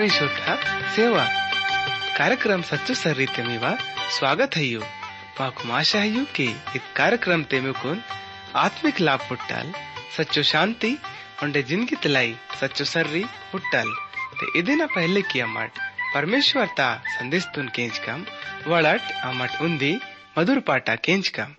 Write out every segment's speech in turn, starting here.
साखळी श्रोता सेवा। कार्यक्रम सच्चो सर्री तेमी मेवा स्वागत है यो। माकु है यो के इत कार्यक्रम ते मेकुन आत्मिक लाभ पुट्टल, सच्चो शांति उन्डे ज़िंदगी तलाई सच्चो सर्री पुट्टल। ते इदिना पहले किया मट परमेश्वर ता संदेश तुन केंच कम। वड़ट अमट उन्दी मधुर पाटा केंच कम।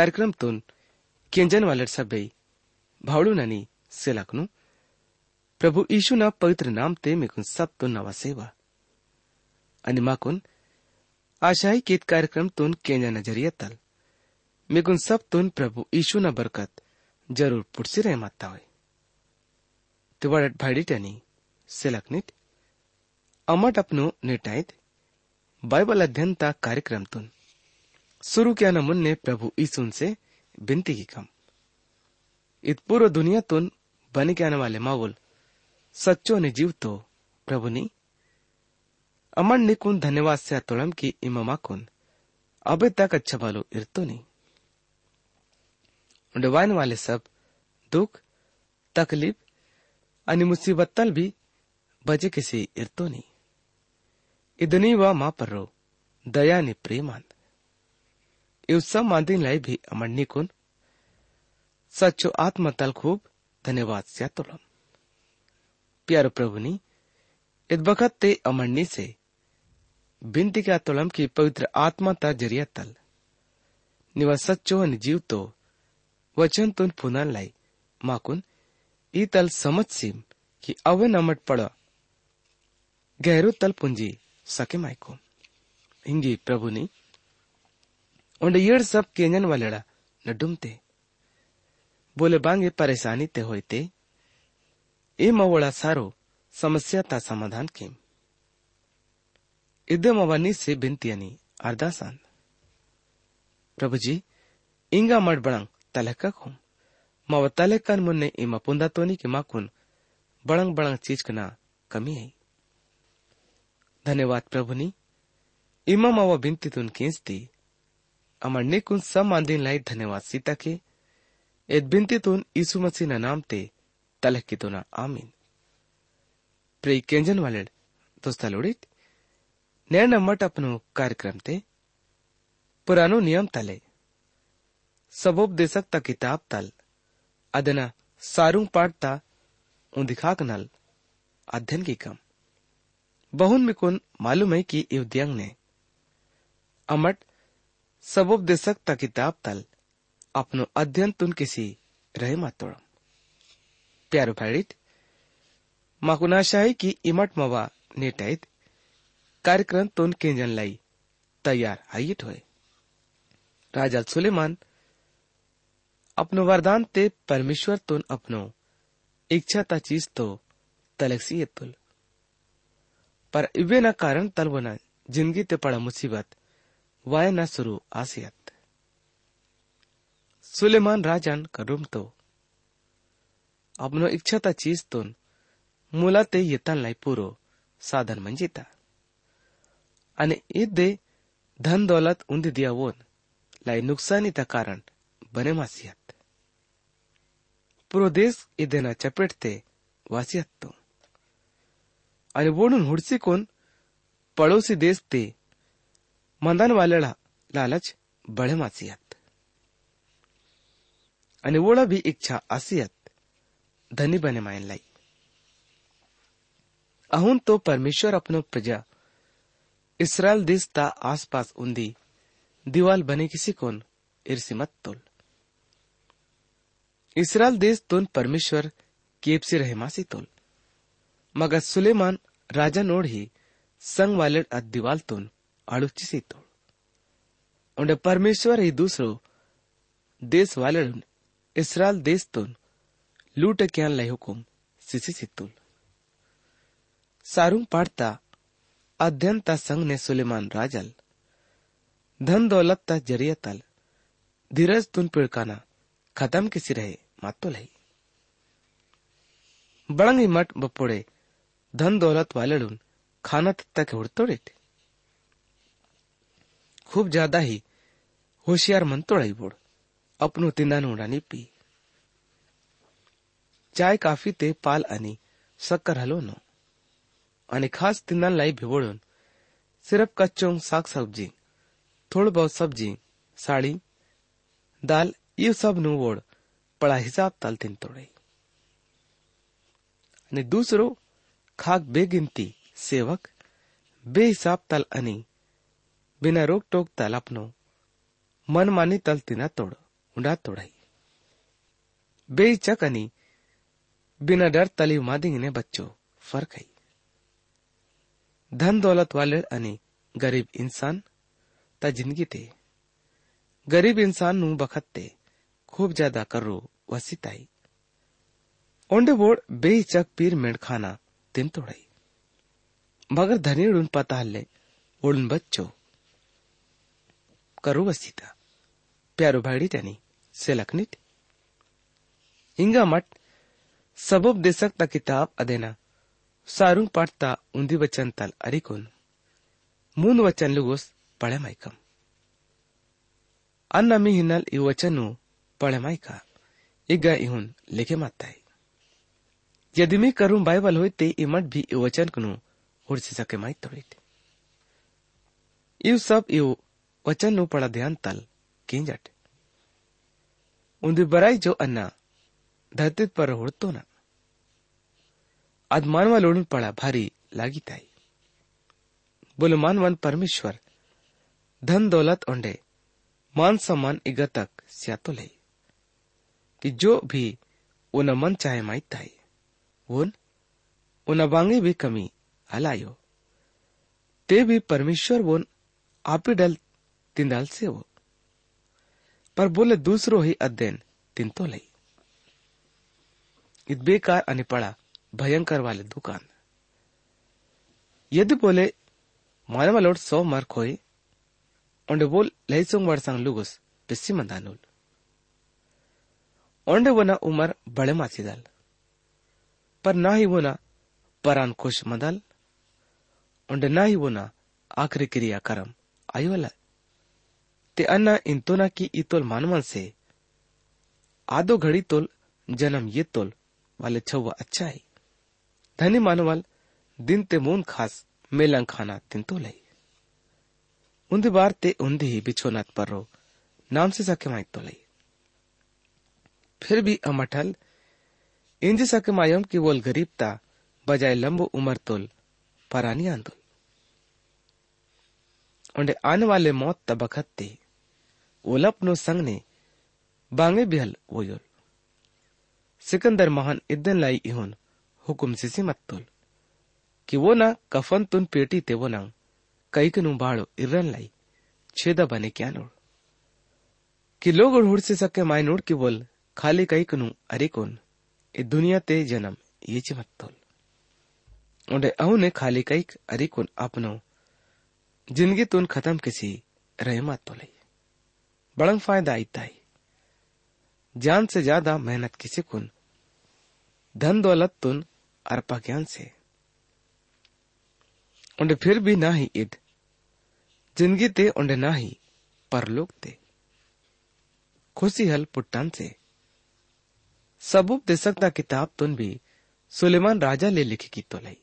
कार्यक्रमतून केंजन वालट सभई भावडून सेलाकनु, प्रभू येशूना पवित्र नाम ते मेकून सबतून नवा सेवा। आणि माकून आशाही कीत कार्यक्रमतून केंजा नजरियतल मेकून सबतून प्रभू येशूना बरकत ज़रूर पुढची रे माता होय। ते वाडट भाडीट्यानी सेलाकनीत, अमट अपनो नेटायत बाइबल अध्ययनता कार्यक्रमतून शुरू किया न मुन्ने प्रभु ईसुन से बिनती की कम इत पूर्व दुनिया तुन बने के आने वाले माउल सच्चो ने जीव तो प्रभु नी अमन निकुन धन्यवाद से अतोड़म की इमामा कुन अबे तक अच्छा बालो इरतो नी डवाइन वाले सब, दुख, तकलीफ़ अनि मुसीबत तल भी बजे किसी इरतो नहीं इदनी वा माँ पर रो दया ने प्रेमान। इहो सभु मांदियुनि लाइ बि अमन्य कोन सचो आत्मा तल खूब, धन्यवाद से तुलम प्यारो प्रभु ने इस वक्त ते अमन्य से बिनती का तुलम की पवित्र आत्मा ता ज़रिया तल। निवा सचो अन जीव तो वचन तुन पुनः लाई। माकुन, ई तल समझ सिम कि अवे नमट पड़ा। गहरो तल पुंजी, सके माइको हिंगी प्रभु ने उंड येड़ सब केंजन वालेड़ा, न डुमते। बोले, बांगे परेशानी ते होते ए मवोड़ा सारो समस्या ता समाधान केम। इदम अवानी से बिनती अरदासान प्रभु जी, इंगा मड बड़ंग तलहकक होम मव तलहकन मुन्ने इमा पुंदा तोनी के माकुन बड़ंग बड़ंग चीज़ कना कमी है। धन्यवाद प्रभु नी। इमा मवा बिनती तुन केंसती सम आंदीन लाई धन्यवाद सीता के एद बिनतीतून यीशु मसीह ना नाम ते तलह की ना आमीन प्रिय केंजन वाले दोस्ता लोड़ित ನೇಣ ಮಠ ಅಪ್ಪನು ಕಾರ್ಯಕ್ರಮ ते पुरानो नियम तले सबोपदेशक ता किताब तल अदना सारू पाठ ता उदिखाक नल अध्ययन की कम बहुन में कुन मालूम है कि युद्यंग ने अमट सबोपदेशक ता किताब तल अपनो अध्ययन तुन किसी रहे मातोड़ प्यारो भाड़ित माकुनाशाही की इमट मवा नेटाइत कार्यक्रम तुन केंजन लाई तैयार हाइट होए। राजा सुलेमान, अपनो वरदान ते परमेश्वर तुन अपनो इच्छा ता चीज़ तो तलक्सी तुल पर इवे न कारण तलवना ज़िंदगी ते पड़ा मुसीबत सुलेमान ಆಸಿಯತ್. ಸುಲೆಮಾನ್ ರಾಜನ್ ಕಡುಮ್ತೋ आपनो इच्छाता चीज़ तोन मुला ते येतानलाई पुरो साधन मंजिता आणि इदे धन दौलत उंदी दिया वोन लाई नुकसानी ता कारण बने मासियत पुरो देश इदेना चपेट ते वासियत तो आणि वोडून हुडसी कोण पड़ोसी देश ते मंदान वालेला लालच बळे मासियत। आणि भी इच्छा आसियत, धनी बने मायन लाई। अहुन तो परमेश्वर अपनो प्रजा इसराइल देश ता आसपास उंदी दीवाल बने किसी कोन, इर्सी मत तोल। इसराइल देश तोन परमेश्वर केपसी रहे मासी तोल। मगर सुलेमान राजा नोड ही संग वाले अद दीवाल तोन। आड़ुची सी तोल उंडे परमेश्वर ही दूसरो देश वाले इसराइल देश तोन लूट क्यान लय हुकुम सिसी सी तोल सारूं पाड़ता अध्ययन ता संग ने सुलेमान राजल, धन दौलत ता ज़रिया तल धीरज तुन पिड़काना खत्म किसी रहे मातो लही। बड़ंगी मठ बपोड़े धन दौलत वालेडून खाना तत्ता के उड़तोड़ेट खूब ज्यादा ही होशियार मन तोड़ाई बोड़ अपनो तिंदा उड़ानी पी चाय काफी ते पाल आणि सक्कर हलो नो आणि खास तिंदान लाई भिवोळून सिर्फ कच्चों साग सब्जी थोड़ी बहुत सब्जी साड़ी दाल ये सब नु वोड़ पड़ा हिसाब ताल तिन तोड़े અને દૂસરો ખાક બેગિનતી સેવક બે હિસાબ તલ અને बिना रोक टोक तल अपनो मन मानी तल तिना तोड़, उंडा तोड़ाई। बे चक अनि बिना डर तली मादिंग ने बच्चो, फ़र्क है। धन दौलत वाले अनि गरीब इंसान ता ज़िंदगी ते गरीब इंसान नु बखत ते खूब ज़्यादा करो, वसीताई। ओंडे बोड़ बेचक पीर मेड़ खाना तिन तोड़ाई। मगर धनी उन पता हल्ले उड़न बच्चो। करो वसीता प्यारो भाड़ी टनी से लखनिट इंगा मठ सबब देशक ता किताब अदेना सारुंग पाठता उंदी वचन तल अरिकुन मून वचन लुगोस पढ़े माइकम अन्न मी हिनल इ वचनु पढ़े माइका इगा इहुन लिखे माताई यदि मी करूं बाइबल होय ते इमट भी इ वचन कनु हुड़सी सके माई तोड़ित ಇವು ಸಬ್ ಇವು ವಚन पड़ा ध्यान तल किंजट उन्दी बराई जो अन्ना धरती पर हुड़तो ना। आज मानवा लोडून पड़ा भारी लागी ताई। बोले, मानवन परमेश्वर, धन दौलत ओंडे, मान सम्मान इगतक स्यातो ले कि जो भी उन मन चाहे माइत ताई, उन उन बांगे भी कमी हलायो। ते भी परमेश्वर वोन आपी डल तिंदाल से वो। पर बोले, दूसरो ही अध्ययन, तिंतो लई। इत बेकार अनि पड़ा भयंकर वाले दुकान। यदि बोले मानव लोड सौ मार्क होए ओंडे बोल लैसोंग वर्षांग लुगुस, पिस्सी मंदानुल ओंडे वना उमर बड़े मासी दल। पर ना ही वना परान खुश मदल। ओंडे ना ही वना आखिरी क्रिया करम आयोला ते अन्ना इंतोना की इतोल मानवन से। आदो घड़ी तोल, जन्म ये तोल, वाले छवा अच्छा है। धनी मानवाल, दिन ते मून खास, मेलंग खाना तिन तो लई उन्दी बार ते उन्दी ही बिछोनात पर रो नाम से सके माई तो लई फिर भी अमठल, इंज सके मायम की वोल गरीबता, बजाय लंबो उमर तोल परानी आंदोल उन्हें आने वाले मौत तबखत ते। ओलपनो संग ने बांगे बिहल वोयोल सिकंदर महान इद्दन लाई इहुन हुकुम सिसी मत्तोल कि वो ना कफन तुन पेटी ते वो ना कई कनु बाड़ो इर्रन लाई छेदा बने क्या नोड़ कि लोग उड़ से सके माय नोड़ की बोल खाली कई कनु अरे कौन? ए दुनिया ते जन्म ये चिमत्तोल उन्हें अहू ने खाली कई अरे कौन अपनो ज़िंदगी तुन खत्म किसी रहे मत तो लई बड़ंग फ़ायदा आईता है जान से ज़्यादा मेहनत किसी कुन? धन दौलत तुन अर्पा ज्ञान से। उन्हें फिर भी ना ही इद। ज़िंदगी ते उन्हें ना ही परलोक ते। खुशी हल पुट्टान से। सबूब दे सकता किताब तुन भी सुलेमान राजा ले लिखी की तो लई।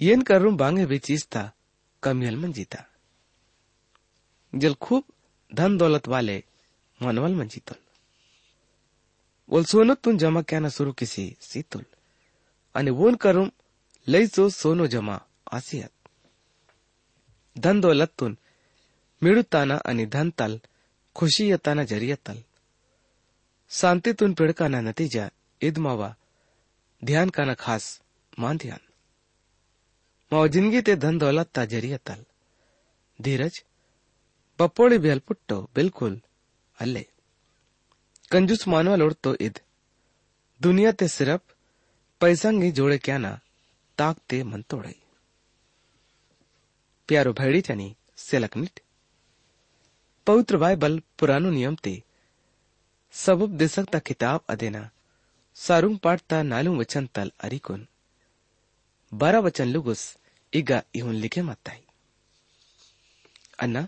येन करूँ बांगे भी चीज़ था कमियल मन जीता जल खूब धन दौलत वाले मनवल मंजीतुल बोल, सोनो तुम जमा क्याना शुरू किसी सीतुल आणि वोन करून सो सोनो जमा आसियत। धन दौलत तुन मिड़ुताना अने धन तल खुशी यताना येताना जरी येताल शांतीतून पिडकाना नतीजा, इदमावा, ध्यान का ना खास मान ध्यान। माव ज़िंदगी ते धन दौलत ता ज़रिया तल। धीरज ಬಪ್ಪೋಳಿ ಬೆಲ್ಪುಟ್ಟು ಬಿಲ್ಕುಲ್ ಅಲ್ಲೇ ಕಂಜೂಸ್ ಮಾನವ ಲೋಡ್ತೋ ಇದ್ दुनिया ते सिर्फ पैसंगी जोड़े क्या ना ताकते मन तोड़े प्यारो भैड़ी त्यानी सेलकनिट पवित्र बाइबल पुरानो नियम ते सबब दे सकता किताब अदेना सारुंग पाठता नालू वचन तल अरिकुन बारह वचन लुगुस इगा इहुन लिखे मताई अन्ना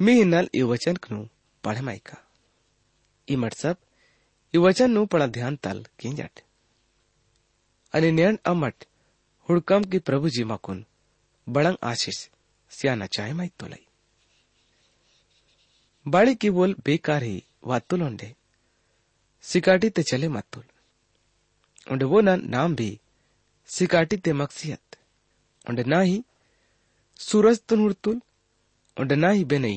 मी हिन्नल ಈ ವಚನಕ್ಕನು ಪಳಮಾಯ್ಕ ಈ ಮಟ್ಸಪ್ ಈ ವಚನನು ಪಳ ಧ್ಯಾನ್ ತಾಲ್ ಕಿಂಜಾಟ್ અને નેણ અમટ હુડકમ કી પ્રભુજી માકુન બળંગ આશીષ સ્યાના ચાય માઈ તોલೈ ಬಾಳಿ ಕಿ ಬೋಲ್ ಬೇಕಾರ ಹಿ ವಾತ್ತುಲೊಂಡೆ ಸಿಕಾಟಿ ते चले मातुल उंडे वो ना नाम भी सिकाटी ते मक्सियत उंडे ना ही सूरज तुन हुड़तुल उंडे ना ही बेनई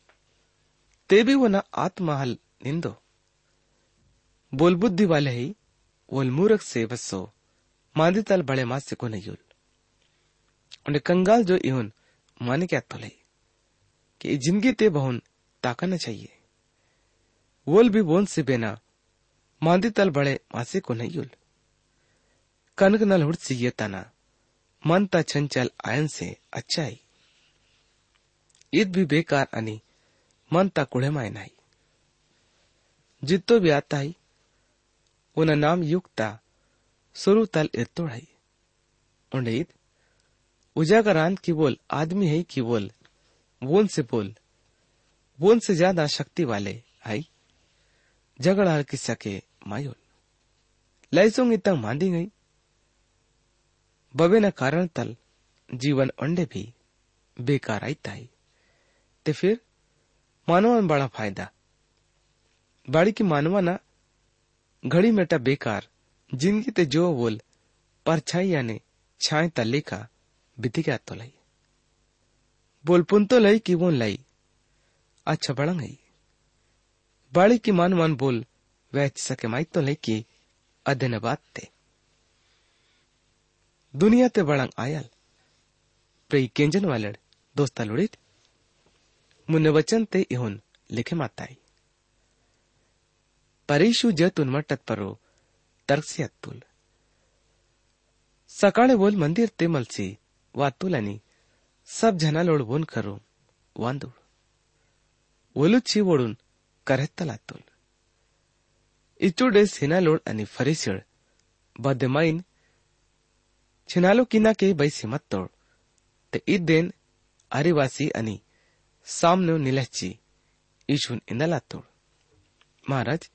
लाई आईताई ते भी वो न आत्महल निंदो बोल बुद्धि वाले ही वोल मूरख से बसो मांदी तल बड़े मास से को नहीं उन्हें कंगाल जो इहुन माने क्या तो लई कि ज़िंदगी ते बहुन ताकना चाहिए वोल भी बोन से बेना मांदी तल बड़े मासे को नहीं युल कनक नल हुड़ सी ये तना मन ता चंचल आयन से अच्छा ही ईद भी बेकार आणि मनता कुळेमाय नाही जितो भी आता है, उन नाम युक्ता, सुरु तल इरतोड़ है उंडे ईद उजागरान की बोल, आदमी है कि बोल बोन से बोल बोन से ज़्यादा शक्ति वाले आई। झगड़ा की सके मायोल। लैसोंग इतना मांदी गई। बबे न कारण तल, जीवन अंडे भी बेकार आई ते फिर मानवान बड़ा फ़ायदा। बाड़ी की मानवाना घड़ी मेटा बेकार, ज़िंदगी ते जो बोल परछाई याने छाए तल्ले का बिती क्या तो लाई। बोल पुन तो लाई की बोन लाई अच्छा बड़ा गई बाड़ी की मानवान बोल, वैच सके माई तो लाई की अध्ययन बात ते। दुनिया ते बड़ंग आयल प्रेई केंजन वालड़, दोस्ता लुड़ित। मुन वचन ते इहुन लिखे माताई। परेशु ज तुनवा टतपरो तर्क्सी अतुल सकाळे बोल मंदिर ते मलसी, वातुल आणि सब जनालोड बोन करू वांदूळ ओलुची वडून करेत्तलातुल इचुडे सिनालोड आणि फरिसळ बदमाईन छिनालो किना के बैसी मत्तोळ ते इत देन आरिवासी आणि सामनो निलच्ची ईशुन इंदलात्तोड़ महाराज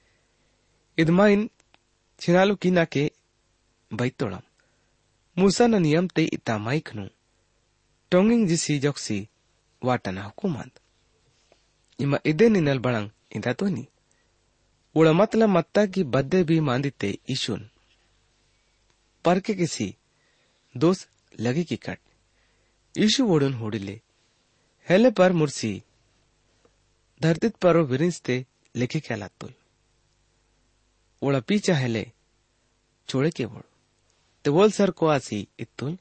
किना के बैतोड़म मूसा नियम ते टोंगिंग जोक्सी वाटना हुकुमत ima ide ninal balang indatoni उड़ा मतलब मत्ता की बद्दे भी मांदिते ईशुन। पर के किसी दोस्त लगे की कट ईशु ओडुन होडिले हेले पर मुर्सी। धरतीत परो विरिंस्ते लेखे क्या लागतोल ओळा पीचा हेले चोळे के बोल। ते बोल सर को आसी इत्तुल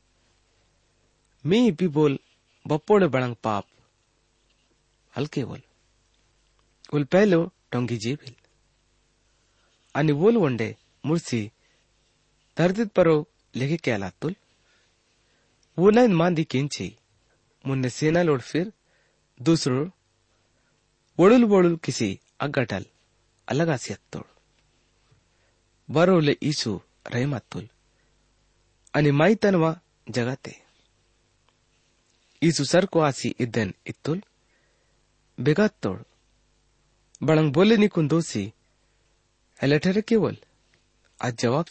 मी इपी बोल बप्पोड़े बड़ंग पाप। हल्के बोल। उल पहलो टोंगी जेबिल आणि बोल वंडे, मुर्सी, धरतीत परो लेखे क्या लागतोल वो लाइन मांदी किंची। मुन्ने सेना लोड फिर दूसरो, वडुल वडुल किसी अग्गटल अलग अत्तोड बरोले ईसु रहमतुल आणि माईतनवा जगाते। ईसु सर को आसी इदन इत्तुल बेगात्तोड बळंग बोले निकुन दोसी हेले ठरे केवल? आज जवाब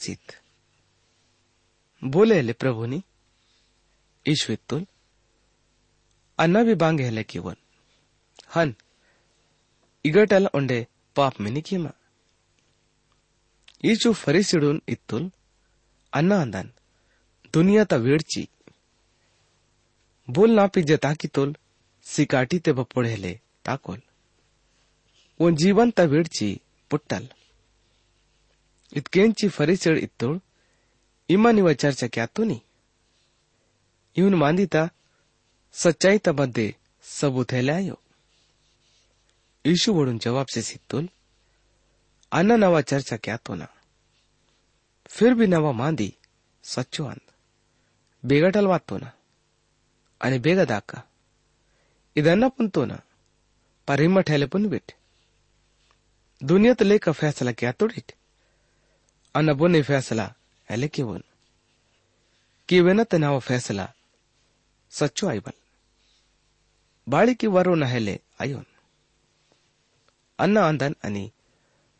अन्ना भी बांगे हले केवन हन इगटल उंडे पाप में निकीमा ये जो फरीसीडून इतुल अन्ना अंदन, दुनिया ता वेड़ची। बोल ना पिज्जता की तोल, सिकाटी ते बपोड़ हले ताकोल। वो जीवन ता वेड़ची, पुट्टल। इतकेंची फरीसीड इतुल इमानी वचर्चा क्या तो तूनी इवन मांदी ता तो नी इवन मांदिता सच्चाई ता बद्दे सबूत है लायो यीशु वडून जवाब से सित्तोल ಅನ್ನ ನವ ಚರ್ಚಾ ಕ್ಯಾತೋನ ಫಿರ್ ಬಿ ನವ ಮಾಂದಿ ಸಚ್ಚು ಅಂದ್ ಬೇಗಟಲ್ ವಾತ್ತೋನ आणि ಬೇಗ ದಾಕ ಇದನ್ನ ಪುಂತೋನ पर हिम्मत ठेले पुन बिट दुनिया तो लेकर फैसला क्या तोड़िट अन बोने फैसला हेले के बोन कि वे न बल न हेले आयोन अन्न आंदन अनि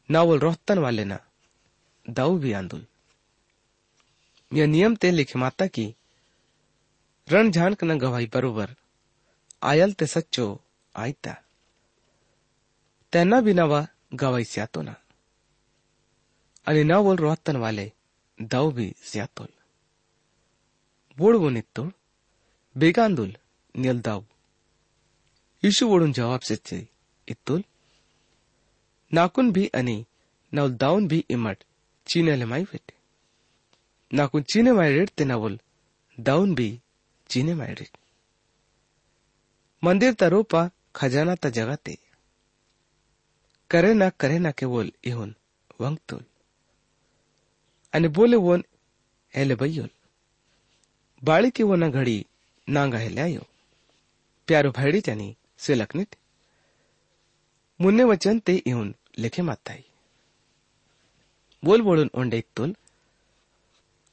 नावल रोहतन वाले ना दाऊ भी आंदुल यह नियम ते लिखे माता की रण झान न गवाही बरोबर आयल ते सच्चो आयता त्यांना बी नवा गवाई स्यातो ना आणि नावल रोहतन वाले दाऊ भी स्यातोल बोड नित्तोळ बेगांदुल नियल दाऊ यीशु वडून जवाब से इत्तुल नाकुन भी अनि नवल दाउन भी इमट चीने माई वेटे नाकुन चीने माई रेट ते नवल दाउन भी चीने माई रेट मंदिर ता रोपा खजाना ता जगाते करे ना करे ना के बोल इहुन वंगतोल आणि बोले वोन हेले बय्योल बाळी के वोना घडी नांगा हेले आयो प्यारो भाईडी त्यानी से लखनित मुन्ने वचन ते येऊन लेखे माताई बोल बोलून ओंडे इत्तुल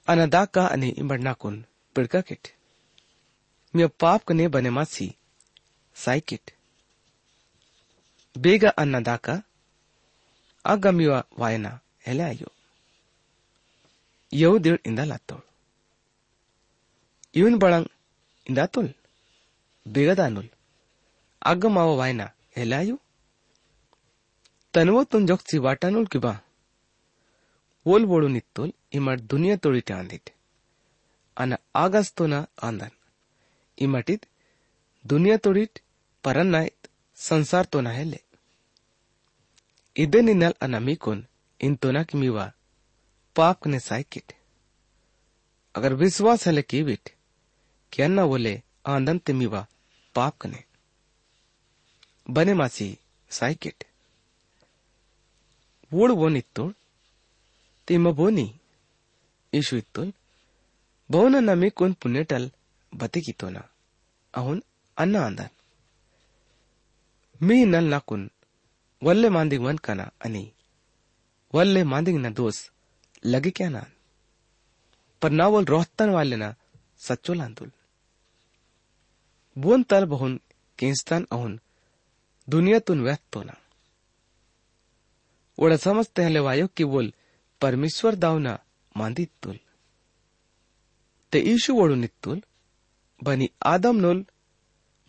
अनदाका आणि इमडनाकून पिडका किट मी पाप कने बने मासी साई किट ಬೇಗ ಅನ್ನದಾಕ ಆಗಮಿವ ವಾಯನ ಎಲೆ ಅಯ್ಯೋ ಯವು ದೇಳ್ ಇಂದ ಲಾತ್ತೋಳ್ ಇವನ್ ಬಳಂಗ್ ಇಂದ ತುಲ್ ಬೇಗದ ಅನುಲ್ आग माव वायना हेलायु तनवो तुन जोक ची वाटानुल की बा। वोल वोडु नित्तुल, इमार दुनिया तोड़ी टे आंदित अन आगस्तो ना आंदन। इमाटित दुनिया तोड़ी परन्नाइत संसार तो ना हेले। इदे निनल अनामीकुन इन तोना कि मीवा, पाप ने साइकिट अगर विश्वास हले की बिट क्या बोले आंदन तिमीवा पाप कने तिमीवा पाप कने बने मासी साइकिट वोड़ वो नित्तोड़ तिम बोनी ईशु इत्तुल ಬಹುನ ನಮಿಕುನ್ ಪುಣ್ಯಟಲ್ ಬತಿಕಿತೋನ ಅಹುನ್ ಅನ್ನ ಅಂದನ್ मी नल नाकुन वल्ले मांदिंग वन कना अनि वल्ले मांदिंग न दोस लगे क्या ना पर नावल रोहतन वाले ना सच्चो लांदुल बुन तल बहुन किंस्तान अहुन दुनिया तुन व्यस्त तो ना ओड़ा समझते हले वायो की बोल परमेश्वर दावना मांदी तुल ते ईशु ओडू नित्तुल बनी आदम नोल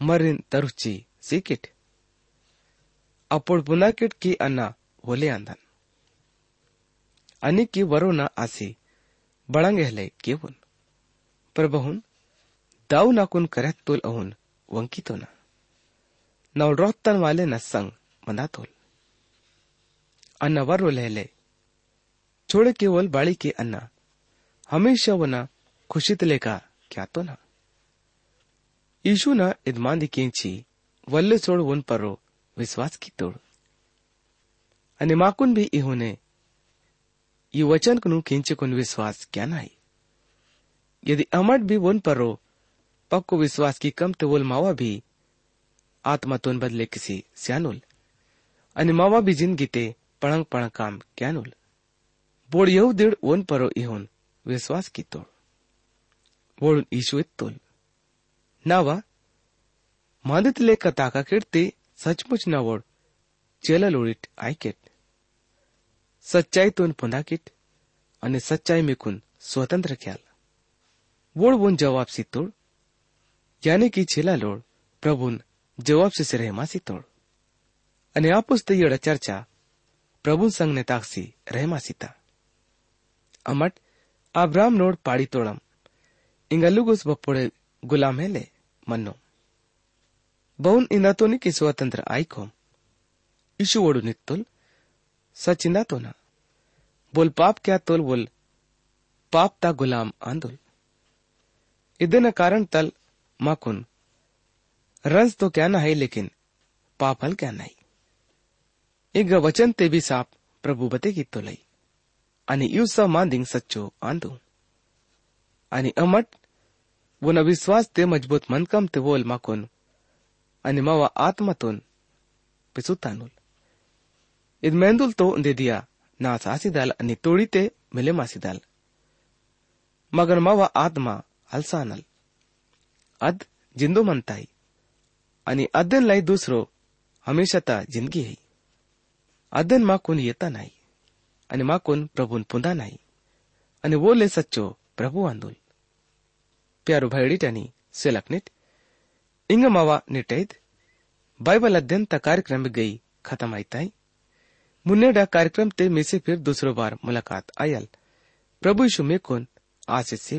मरिन तरुची सीकिट అప్పుడు పునాకిట్ కి అన్న ఒలే అందన్ అనికి వరోన ఆసి बड़ंगे हले केवुन पर बहुन दाऊ नाकुन करत नवरोत्तरवाले नसंग मनातोल ಅನ್ನವರು ಲೆಹಲೆ छोड़ केवल बाड़ी के अन्ना। हमेशा वो ना खुशी तले का, क्या तो ना। यीशु ना इदमान केंची, वल्ले छोड़ वन परो, विश्वास की तोड़। અને માકુન ये वचन कुनु खींचे कुन विश्वास क्या नाही यदि अमट भी वन परो, पक्को विश्वास की कम तो वोल मावा भी आत्मातून बदलेकसी स्यानुल। आणि मावा बिजीन गीते पळंग पळंग काम क्यानुल। बोड येऊ दीड ओन परो इहून विश्वास कितो। वळून ईशू तोल नावा मादितले कथाका किडते सचमुच नवड चेला लोळीट आयकेट सच्चाईतून पुनाकीट आणि सच्चाई तो मिकून स्वतंत्र ख्याल। वोड वोन जवाब सितोड, यानी कि छेला लोड प्रभून જવાબ રહેમાસી તોડ અને આપોસ્તળીય ચર્ચા પ્રભુ સંઘને તાકસી રહેમાસીતા અમટ આબ્રામ નોડ પાડી તોળમ ઇંગલુગુસ બપોળે ગુલામ હેલે મન્નો બૌન ઇનાતોની સ્વતંત્ર આઈકોમ ઈશુ ઓડુ નિત્તુલ સચિંદાતોના બોલ પાપ ક્યા તોલ બોલ પાપ તા ગુલામ આંદોલ ಇದನ್ನ ಕಾರಣ ತಲ್ ಮಾಕುನ್ कारण तल माकुन रंज तो क्या ना है लेकिन पाप हल क्या नहीं इग वचन ते भी साप प्रभु बते की तो लई आणि युसा मांदिंग सच्चो आंदो आणि अमट वन विश्वास ते मजबूत मनकम ते बोल माकुन आणि मावा आत्मातून पिसुतानुल ಇದು ಮೆಂದುಲ್ ತೋ ಉಂದೆದಿಯ ನಾ ಸಾಸಿದಾಲ್ अनि तोड़ीते मिले मासिदाल मगर मवा आत्मा हलसानल अद जिंदो मनताई आणि अद्दन लाई दुसरो हमेशा ता जिंदगी है। अध्ययन मा कोण येता नाही आणि मा कोण प्रभून पुंदा नाही आणि वो ले सच्चो प्रभु आंदोल। प्यारो सेलक सेलकनिट इंग मावा निटैद बाइबल अध्ययन ता कार्यक्रम गई खत्म आईताई। मुन्नेडा कार्यक्रम ते में से फिर दूसरो बार मुलाकात आयल। प्रभु यीशु में कौन आशीष से